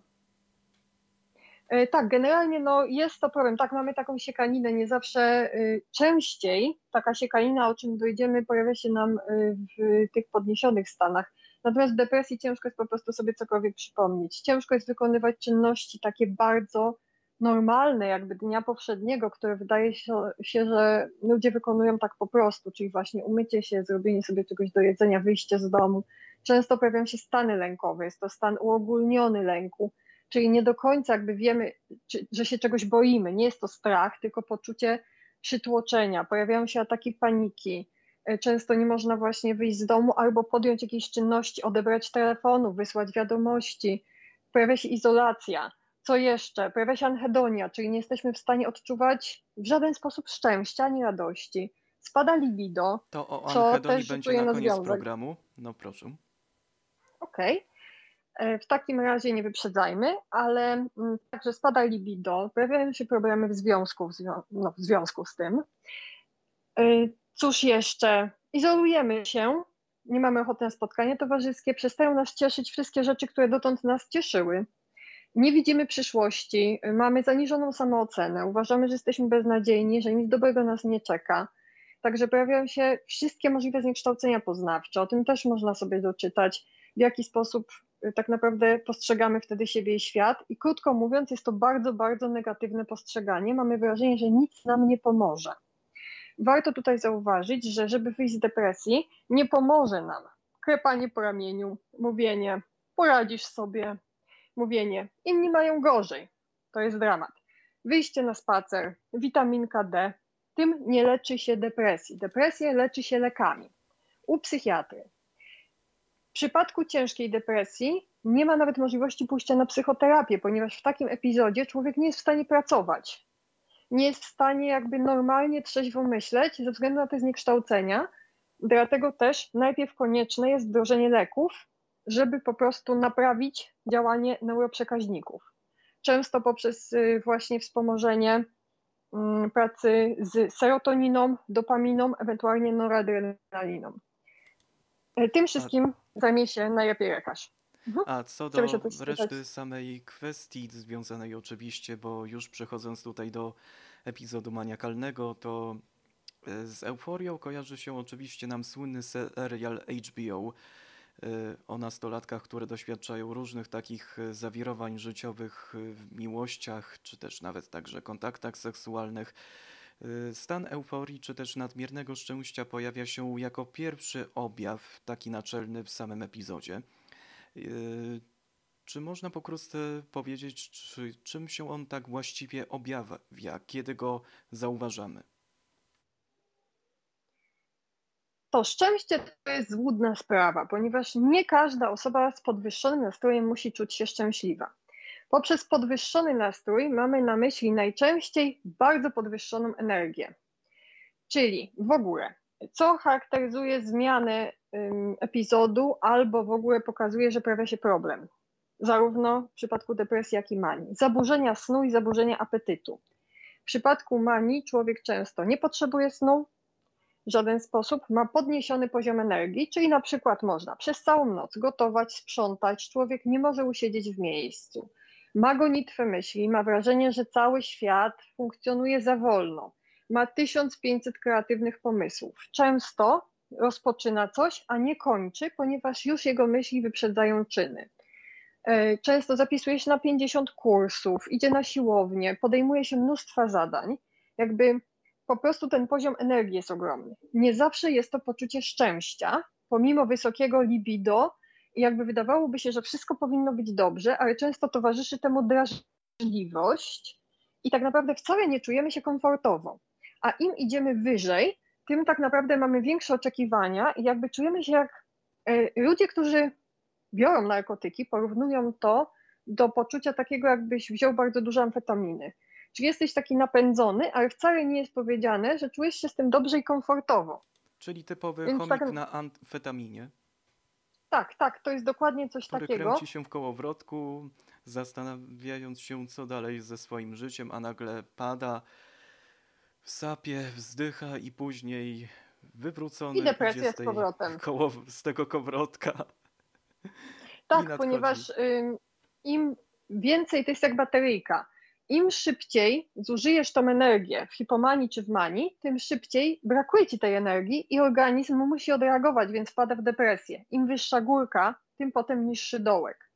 E, tak, generalnie no jest to problem. Tak, mamy taką siekaninę, nie zawsze y, częściej taka siekanina, o czym dojdziemy, pojawia się nam y, w tych podniesionych stanach. Natomiast w depresji ciężko jest po prostu sobie cokolwiek przypomnieć. Ciężko jest wykonywać czynności takie bardzo normalne, jakby dnia powszedniego, które wydaje się, że ludzie wykonują tak po prostu, czyli właśnie umycie się, zrobienie sobie czegoś do jedzenia, wyjście z domu. Często pojawiają się stany lękowe, jest to stan uogólniony lęku czyli nie do końca jakby wiemy, czy, że się czegoś boimy. Nie jest to strach, tylko poczucie przytłoczenia. Pojawiają się ataki paniki. E, często nie można właśnie wyjść z domu albo podjąć jakiejś czynności, odebrać telefonu, wysłać wiadomości. Pojawia się izolacja. Co jeszcze? Pojawia się anhedonia, czyli nie jesteśmy w stanie odczuwać w żaden sposób szczęścia ani radości. Spada libido.
To o anhedonii będzie na koniec programu. No proszę.
Okej. Okay. E, w takim razie nie wyprzedzajmy, ale mm, także spada libido, pojawiają się problemy w związku, no, w związku z tym. E, cóż jeszcze? Izolujemy się, nie mamy ochoty na spotkanie towarzyskie, przestają nas cieszyć wszystkie rzeczy, które dotąd nas cieszyły. Nie widzimy przyszłości, mamy zaniżoną samoocenę, uważamy, że jesteśmy beznadziejni, że nic dobrego nas nie czeka. Także pojawiają się wszystkie możliwe zniekształcenia poznawcze. O tym też można sobie doczytać, w jaki sposób tak naprawdę postrzegamy wtedy siebie i świat. I krótko mówiąc, jest to bardzo, bardzo negatywne postrzeganie. Mamy wrażenie, że nic nam nie pomoże. Warto tutaj zauważyć, że żeby wyjść z depresji, nie pomoże nam krepanie po ramieniu, mówienie, poradzisz sobie, mówienie, inni mają gorzej. To jest dramat. Wyjście na spacer, witaminka D, tym nie leczy się depresji. Depresję leczy się lekami. U psychiatry w przypadku ciężkiej depresji nie ma nawet możliwości pójścia na psychoterapię, ponieważ w takim epizodzie człowiek nie jest w stanie pracować. Nie jest w stanie jakby normalnie trzeźwo myśleć ze względu na te zniekształcenia. Dlatego też najpierw konieczne jest wdrożenie leków, żeby po prostu naprawić działanie neuroprzekaźników. Często poprzez y, właśnie wspomożenie mm, pracy z serotoniną, dopaminą, ewentualnie noradrenaliną. E, tym wszystkim zajmie się najlepiej lekarz.
Mhm. A co do reszty samej kwestii związanej oczywiście, bo już przechodząc tutaj do epizodu maniakalnego, to e, z euforią kojarzy się oczywiście nam słynny serial HBO e, o nastolatkach, które doświadczają różnych takich zawirowań życiowych w miłościach, czy też nawet także kontaktach seksualnych. Stan euforii czy też nadmiernego szczęścia pojawia się jako pierwszy objaw, taki naczelny w samym epizodzie. Yy, czy można pokrótce powiedzieć, czy, czym się on tak właściwie objawia, kiedy go zauważamy?
To szczęście to jest złudna sprawa, ponieważ nie każda osoba z podwyższonym nastrojem musi czuć się szczęśliwa. Poprzez podwyższony nastrój mamy na myśli najczęściej bardzo podwyższoną energię. Czyli w ogóle, co charakteryzuje zmianę epizodu albo w ogóle pokazuje, że pojawia się problem. Zarówno w przypadku depresji, jak i manii. Zaburzenia snu i zaburzenia apetytu. W przypadku manii człowiek często nie potrzebuje snu, w żaden sposób, ma podniesiony poziom energii, czyli na przykład można przez całą noc gotować, sprzątać, człowiek nie może usiedzieć w miejscu. Ma gonitwę myśli, ma wrażenie, że cały świat funkcjonuje za wolno. Ma 1500 kreatywnych pomysłów. Często rozpoczyna coś, a nie kończy, ponieważ już jego myśli wyprzedzają czyny. E, często zapisuje się na 50 kursów, idzie na siłownię, podejmuje się mnóstwa zadań. Jakby po prostu ten poziom energii jest ogromny. Nie zawsze jest to poczucie szczęścia, pomimo wysokiego libido, jakby wydawałoby się, że wszystko powinno być dobrze, ale często towarzyszy temu drażliwość i tak naprawdę wcale nie czujemy się komfortowo. A im idziemy wyżej, tym tak naprawdę mamy większe oczekiwania i jakby czujemy się jak e, ludzie, którzy biorą narkotyki, porównują to do poczucia takiego, jakbyś wziął bardzo dużo amfetaminy. Czyli jesteś taki napędzony, ale wcale nie jest powiedziane, że czujesz się z tym dobrze i komfortowo.
Czyli typowy Więc chomik tak... na amfetaminie.
Tak, tak, to jest dokładnie coś
który
takiego.
kręci się w kołowrotku, zastanawiając się, co dalej ze swoim życiem, a nagle pada, w sapie, wzdycha i później wywrócony
I depresja z, z powrotem.
Koło, z tego kowrotka.
Tak, ponieważ im więcej, to jest jak bateryjka, im szybciej zużyjesz tą energię w hipomanii czy w manii, tym szybciej brakuje ci tej energii i organizm musi odreagować, więc wpada w depresję. Im wyższa górka, tym potem niższy dołek.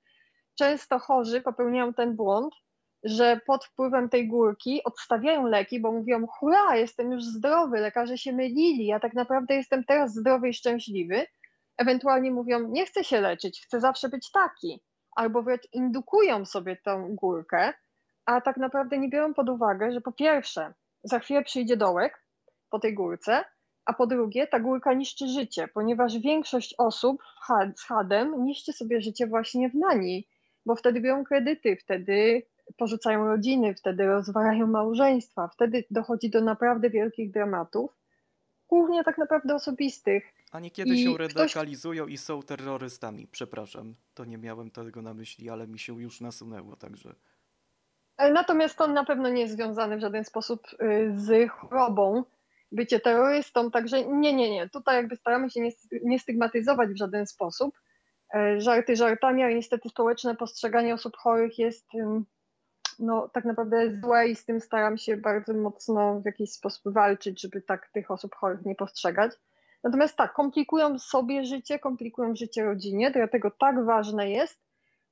Często chorzy popełniają ten błąd, że pod wpływem tej górki odstawiają leki, bo mówią, hurra, jestem już zdrowy, lekarze się mylili, ja tak naprawdę jestem teraz zdrowy i szczęśliwy. Ewentualnie mówią, nie chcę się leczyć, chcę zawsze być taki. Albo wręcz indukują sobie tą górkę, a tak naprawdę nie biorą pod uwagę, że po pierwsze, za chwilę przyjdzie dołek po tej górce, a po drugie, ta górka niszczy życie, ponieważ większość osób z hadem niszczy sobie życie właśnie w nani, bo wtedy biorą kredyty, wtedy porzucają rodziny, wtedy rozwalają małżeństwa, wtedy dochodzi do naprawdę wielkich dramatów, głównie tak naprawdę osobistych.
A niekiedy I się radykalizują ktoś... i są terrorystami. Przepraszam, to nie miałem tego na myśli, ale mi się już nasunęło, także.
Natomiast to na pewno nie jest związane w żaden sposób y, z chorobą, bycie terrorystą, także nie, nie, nie. Tutaj jakby staramy się nie, nie stygmatyzować w żaden sposób. E, żarty żartami, ale niestety społeczne postrzeganie osób chorych jest no, tak naprawdę złe i z tym staram się bardzo mocno w jakiś sposób walczyć, żeby tak tych osób chorych nie postrzegać. Natomiast tak, komplikują sobie życie, komplikują życie rodzinie, dlatego tak ważne jest,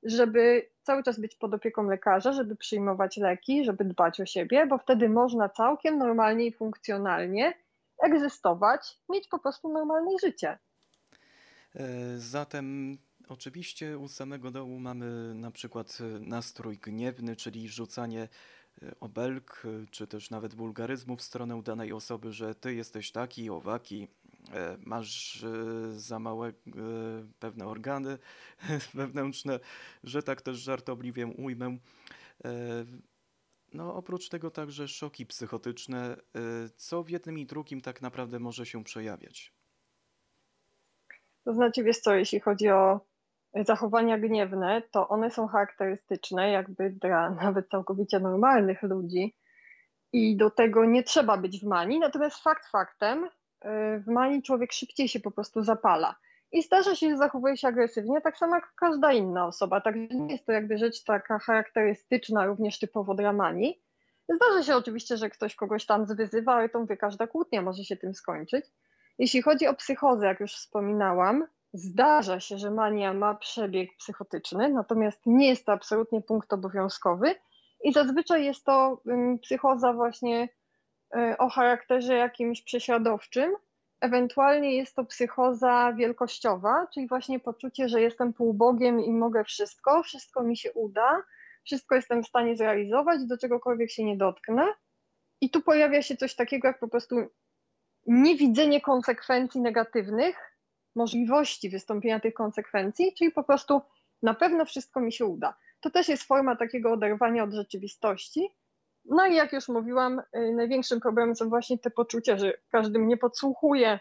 żeby cały czas być pod opieką lekarza, żeby przyjmować leki, żeby dbać o siebie, bo wtedy można całkiem normalnie i funkcjonalnie egzystować, mieć po prostu normalne życie.
E, zatem Oczywiście u samego dołu mamy na przykład e, nastrój gniewny, czyli rzucanie e, obelg, czy też nawet wulgaryzmów w stronę danej osoby, że ty jesteś taki, owaki, masz za małe pewne organy [LAUGHS] wewnętrzne, że tak też żartobliwie ujmę. No, oprócz tego także szoki psychotyczne, co w jednym i drugim tak naprawdę może się przejawiać.
To znaczy, wiesz co, jeśli chodzi o zachowania gniewne, to one są charakterystyczne jakby dla [LAUGHS] nawet całkowicie normalnych ludzi i do tego nie trzeba być w manii, natomiast fakt faktem, w manii człowiek szybciej się po prostu zapala. i zdarza się, że zachowuje się agresywnie, tak samo jak każda inna osoba. Także nie jest to jakby rzecz taka charakterystyczna również typowo dla manii. Zdarza się oczywiście, że ktoś kogoś tam zwyzywa, ale to mówię, każda kłótnia może się tym skończyć. Jeśli chodzi o psychozę, jak już wspominałam, zdarza się, że mania ma przebieg psychotyczny, natomiast nie jest to absolutnie punkt obowiązkowy i zazwyczaj jest to psychoza właśnie y, o charakterze jakimś prześladowczym, Ewentualnie jest to psychoza wielkościowa, czyli właśnie poczucie, że jestem półbogiem i mogę wszystko, wszystko mi się uda, wszystko jestem w stanie zrealizować, do czegokolwiek się nie dotknę. I tu pojawia się coś takiego jak po prostu niewidzenie konsekwencji negatywnych, możliwości wystąpienia tych konsekwencji, czyli po prostu na pewno wszystko mi się uda. To też jest forma takiego oderwania od rzeczywistości, no i jak już mówiłam, y, największym problemem są właśnie te poczucia, że każdy mnie podsłuchuje,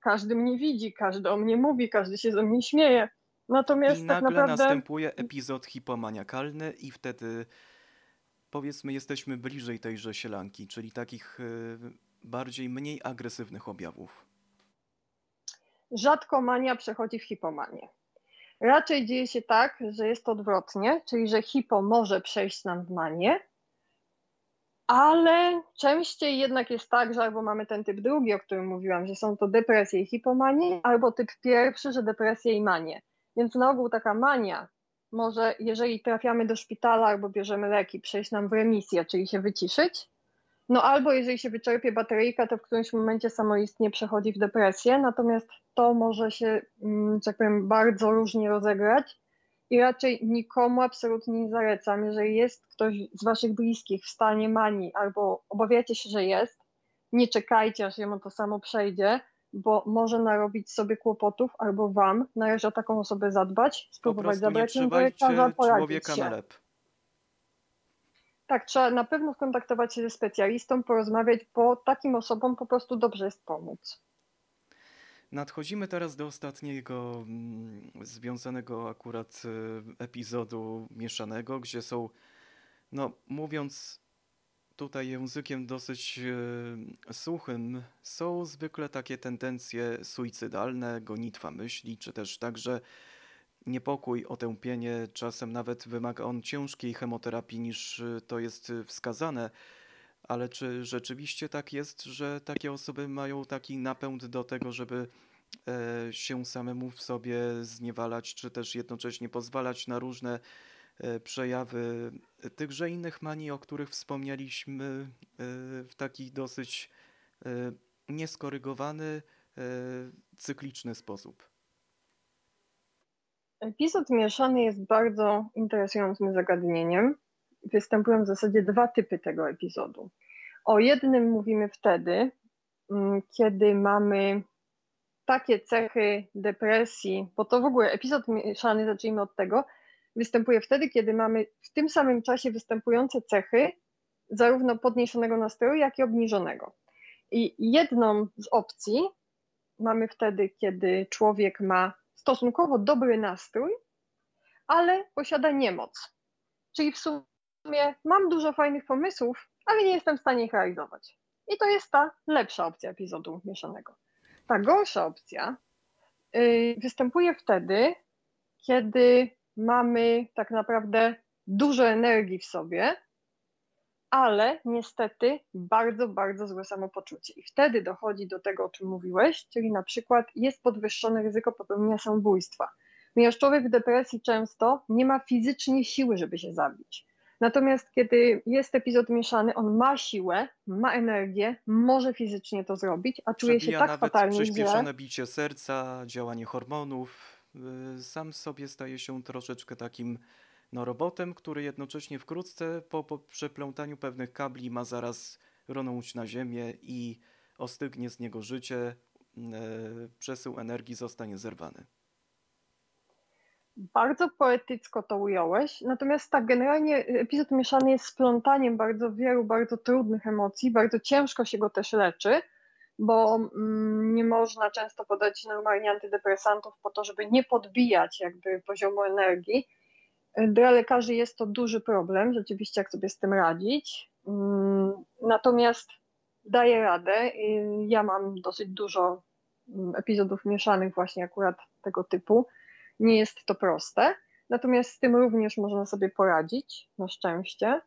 każdy mnie widzi, każdy o mnie mówi, każdy się ze mnie śmieje. Natomiast
I
tak
nagle
naprawdę.
następuje epizod hipomaniakalny i wtedy powiedzmy jesteśmy bliżej tejże sielanki, czyli takich y, bardziej mniej agresywnych objawów.
Rzadko mania przechodzi w hipomanię. Raczej dzieje się tak, że jest odwrotnie, czyli że hipo może przejść nam w manię, ale częściej jednak jest tak, że albo mamy ten typ drugi, o którym mówiłam, że są to depresje i hipomanie, albo typ pierwszy, że depresje i manie. Więc na ogół taka mania może, jeżeli trafiamy do szpitala albo bierzemy leki, przejść nam w remisję, czyli się wyciszyć, no albo jeżeli się wyczerpie bateryjka, to w którymś momencie samoistnie przechodzi w depresję, natomiast to może się, mm, że tak powiem, bardzo różnie rozegrać i raczej nikomu absolutnie nie zalecam, jeżeli jest ktoś z Waszych bliskich w stanie manii albo obawiacie się, że jest, nie czekajcie, aż jemu to samo przejdzie, bo może narobić sobie kłopotów albo Wam. Należy o taką osobę zadbać, spróbować zabrać ją do lekarza, poradzić się.
lep.
Tak, trzeba na pewno skontaktować się ze specjalistą, porozmawiać, bo takim osobom po prostu dobrze jest pomóc.
Nadchodzimy teraz do ostatniego mm, związanego akurat e, epizodu mieszanego, gdzie są, no mówiąc tutaj językiem dosyć e, suchym, są zwykle takie tendencje suicydalne, gonitwa myśli, czy też także niepokój, otępienie. Czasem nawet wymaga on ciężkiej chemoterapii niż e, to jest wskazane. Ale czy rzeczywiście tak jest, że takie osoby mają taki napęd do tego, żeby e, się samemu w sobie zniewalać, czy też jednocześnie pozwalać na różne e, przejawy tychże innych manii, o których wspomnieliśmy e, w taki dosyć nieskorygowany, cykliczny sposób?
Epizod mieszany jest bardzo interesującym zagadnieniem występują w zasadzie dwa typy tego epizodu. O jednym mówimy wtedy, mm, kiedy mamy takie cechy depresji, bo to w ogóle epizod mieszany, zacznijmy od tego, występuje wtedy, kiedy mamy w tym samym czasie występujące cechy zarówno podniesionego nastroju, jak i obniżonego. I jedną z opcji mamy wtedy, kiedy człowiek ma stosunkowo dobry nastrój, ale posiada niemoc. Czyli w sumie sumie mam dużo fajnych pomysłów, ale nie jestem w stanie ich realizować. I to jest ta lepsza opcja epizodu mieszanego. Ta gorsza opcja yy, występuje wtedy, kiedy mamy tak naprawdę dużo energii w sobie, ale niestety bardzo, bardzo złe samopoczucie. I wtedy dochodzi do tego, o czym mówiłeś, czyli na przykład jest podwyższone ryzyko popełnienia samobójstwa. Ponieważ człowiek w depresji często nie ma fizycznie siły, żeby się zabić. Natomiast kiedy jest epizod mieszany, on ma siłę, ma energię, może fizycznie to zrobić, a czuje się tak
nawet
fatalnie
przyspieszone bicie serca, działanie hormonów. Y, sam sobie staje się troszeczkę takim no, robotem, który jednocześnie wkrótce po, po przeplątaniu pewnych kabli ma zaraz ronąć na ziemię i ostygnie z niego życie, y, przesył energii zostanie zerwany.
Bardzo poetycko to ująłeś, natomiast tak, generalnie epizod mieszany jest splątaniem bardzo wielu, bardzo trudnych emocji, bardzo ciężko się go też leczy, bo mm, nie można często podać normalnie antydepresantów po to, żeby nie podbijać jakby poziomu energii. Dla lekarzy jest to duży problem, rzeczywiście jak sobie z tym radzić. Mm, natomiast daję radę. Ja mam dosyć dużo mm, epizodów mieszanych właśnie akurat tego typu. Nie jest to proste, natomiast z tym również można sobie poradzić, na szczęście.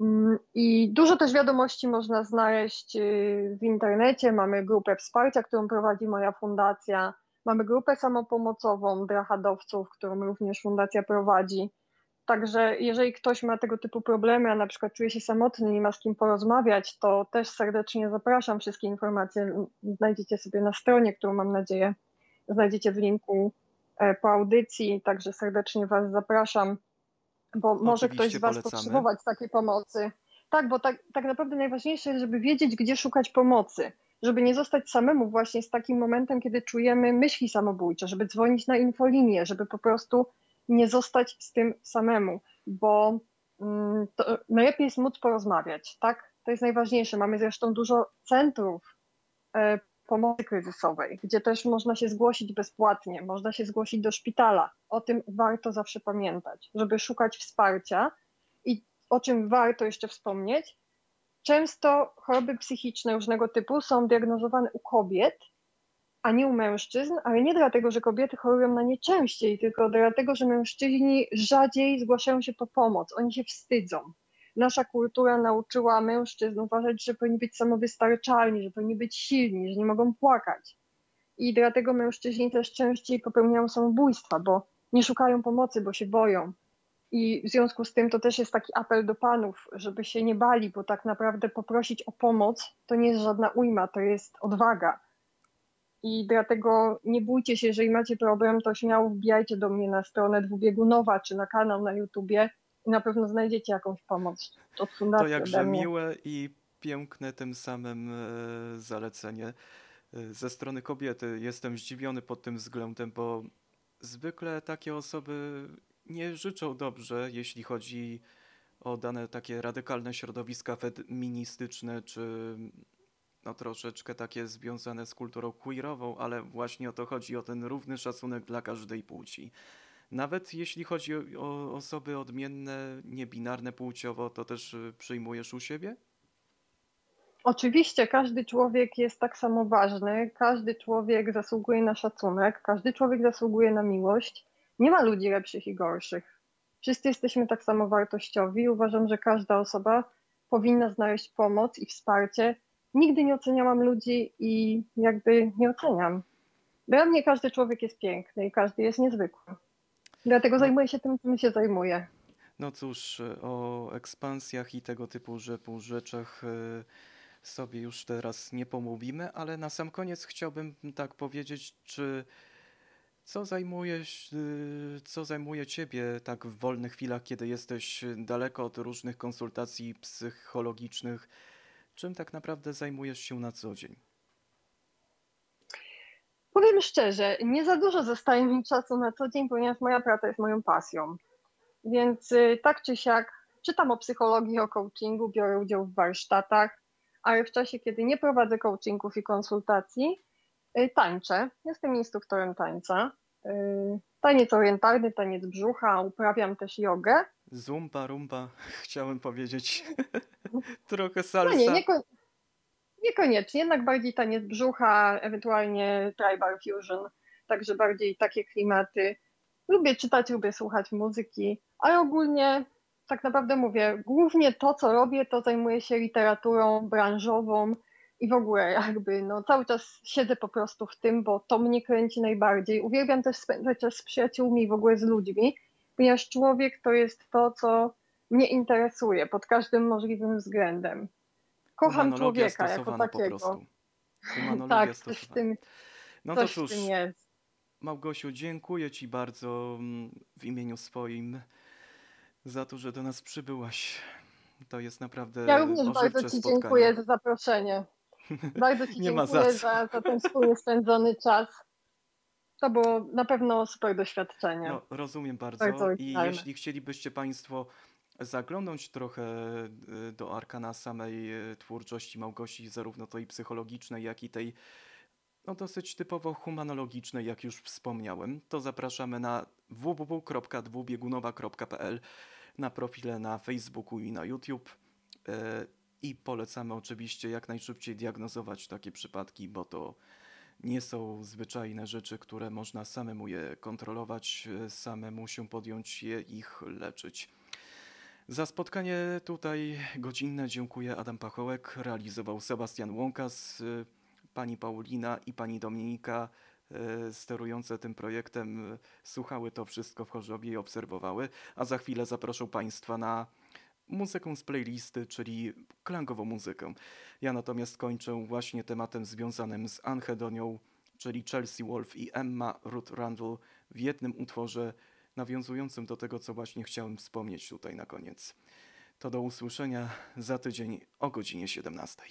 Mm, I dużo też wiadomości można znaleźć y, w internecie. Mamy grupę wsparcia, którą prowadzi moja fundacja. Mamy grupę samopomocową dla hadowców, którą również fundacja prowadzi. Także jeżeli ktoś ma tego typu problemy, a na przykład czuje się samotny, nie ma z kim porozmawiać, to też serdecznie zapraszam. Wszystkie informacje znajdziecie sobie na stronie, którą mam nadzieję znajdziecie w linku po audycji. Także serdecznie Was zapraszam, bo może
Oczywiście
ktoś z Was
polecamy.
potrzebować takiej pomocy. Tak, bo tak, tak naprawdę najważniejsze jest, żeby wiedzieć, gdzie szukać pomocy. Żeby nie zostać samemu właśnie z takim momentem, kiedy czujemy myśli samobójcze, żeby dzwonić na infolinię, żeby po prostu nie zostać z tym samemu, bo mm, najlepiej jest móc porozmawiać, tak? To jest najważniejsze. Mamy zresztą dużo centrów e, pomocy kryzysowej, gdzie też można się zgłosić bezpłatnie, można się zgłosić do szpitala. O tym warto zawsze pamiętać, żeby szukać wsparcia i o czym warto jeszcze wspomnieć. Często choroby psychiczne różnego typu są diagnozowane u kobiet, a nie u mężczyzn, ale nie dlatego, że kobiety chorują na nie częściej, tylko dlatego, że mężczyźni rzadziej zgłaszają się po pomoc, oni się wstydzą. Nasza kultura nauczyła mężczyzn uważać, że powinni być samowystarczalni, że powinni być silni, że nie mogą płakać. I dlatego mężczyźni też częściej popełniają samobójstwa, bo nie szukają pomocy, bo się boją. I w związku z tym to też jest taki apel do panów, żeby się nie bali, bo tak naprawdę poprosić o pomoc to nie jest żadna ujma, to jest odwaga i dlatego nie bójcie się, jeżeli macie problem, to śmiało wbijajcie do mnie na stronę dwubiegunowa czy na kanał na YouTubie i na pewno znajdziecie jakąś pomoc od fundacji.
To jakże miłe i piękne tym samym e, zalecenie e, ze strony kobiety. Jestem zdziwiony pod tym względem, bo zwykle takie osoby nie życzą dobrze, jeśli chodzi o dane takie radykalne środowiska feministyczne, czy no troszeczkę takie związane z kulturą queerową, ale właśnie o to chodzi, o ten równy szacunek dla każdej płci. Nawet jeśli chodzi o, osoby odmienne, niebinarne płciowo, to też y, przyjmujesz u siebie?
Oczywiście każdy człowiek jest tak samo ważny, każdy człowiek zasługuje na szacunek, każdy człowiek zasługuje na miłość. Nie ma ludzi lepszych i gorszych. Wszyscy jesteśmy tak samo wartościowi. Uważam, że każda osoba powinna znaleźć pomoc i wsparcie. Nigdy nie oceniałam ludzi i jakby nie oceniam. Dla mnie każdy człowiek jest piękny i każdy jest niezwykły. Dlatego zajmuję się tym, czym się zajmuję.
No cóż, o ekspansjach i tego typu rzeczach y, sobie już teraz nie pomówimy, ale na sam koniec chciałbym tak powiedzieć, czy co zajmuje, y, co zajmuje ciebie tak w wolnych chwilach, kiedy jesteś daleko od różnych konsultacji psychologicznych? Czym tak naprawdę zajmujesz się na co dzień?
Powiem szczerze, nie za dużo zostaje mi czasu na co dzień, ponieważ moja praca jest moją pasją. Więc y, tak czy siak czytam o psychologii, o coachingu, biorę udział w warsztatach, ale w czasie, kiedy nie prowadzę coachingów i konsultacji, y, tańczę. Jestem instruktorem tańca. Y, Taniec orientalny, taniec brzucha, uprawiam też jogę.
Zumba, rumba, [LAUGHS] chciałem powiedzieć. [LAUGHS] Trochę
No
salsa.
nie, nieko- niekoniecznie, jednak bardziej taniec brzucha, ewentualnie tribal fusion, także bardziej takie klimaty. Lubię czytać, lubię słuchać muzyki, ale ogólnie tak naprawdę mówię, głównie to, co robię, to zajmuję się literaturą branżową i w ogóle jakby no, cały czas siedzę po prostu w tym, bo to mnie kręci najbardziej. Uwielbiam też spędzać czas z przyjaciółmi i w ogóle z ludźmi, ponieważ człowiek to jest to, co mnie interesuje pod każdym możliwym względem. Kocham człowieka jako
po
takiego.
prostu. Humanologia
Tak, coś
stosowana.
tym,
No to
coś w
cóż,
tym jest.
Małgosiu, dziękuję Ci bardzo mm, w imieniu swoim za to, że do nas przybyłaś. To jest naprawdę
Ja również bardzo Ci
spotkanie.
dziękuję za zaproszenie. [LAUGHS] Bardzo Ci dziękuję
za
za, za ten wspólnie spędzony czas. To było na pewno super doświadczenie.
No, rozumiem bardzo.
Bardzo
I jeśli chcielibyście Państwo zaglądnąć trochę y, do arkana samej y, twórczości Małgosi, zarówno tej psychologicznej, jak i tej no, dosyć typowo humanologicznej, jak już wspomniałem, to zapraszamy na www.dwubiegunowa.pl na profile na Facebooku i na YouTube. Y, I polecamy oczywiście jak najszybciej diagnozować takie przypadki, bo to nie są zwyczajne rzeczy, które można samemu je kontrolować, samemu się podjąć je ich leczyć. Za spotkanie tutaj godzinne dziękuję Adam Pachołek, realizował Sebastian Łąkas, e, pani Paulina i pani Dominika e, sterujące tym projektem e, słuchały to wszystko w Chorzowie i obserwowały, a za chwilę zaproszę Państwa na muzykę z playlisty, czyli klangową muzykę. Ja natomiast kończę właśnie tematem związanym z Anhedonią, czyli Chelsea Wolf i Emma Ruth Randall w jednym utworze nawiązującym do tego, co właśnie chciałem wspomnieć tutaj na koniec. To do usłyszenia za tydzień o godzinie 17.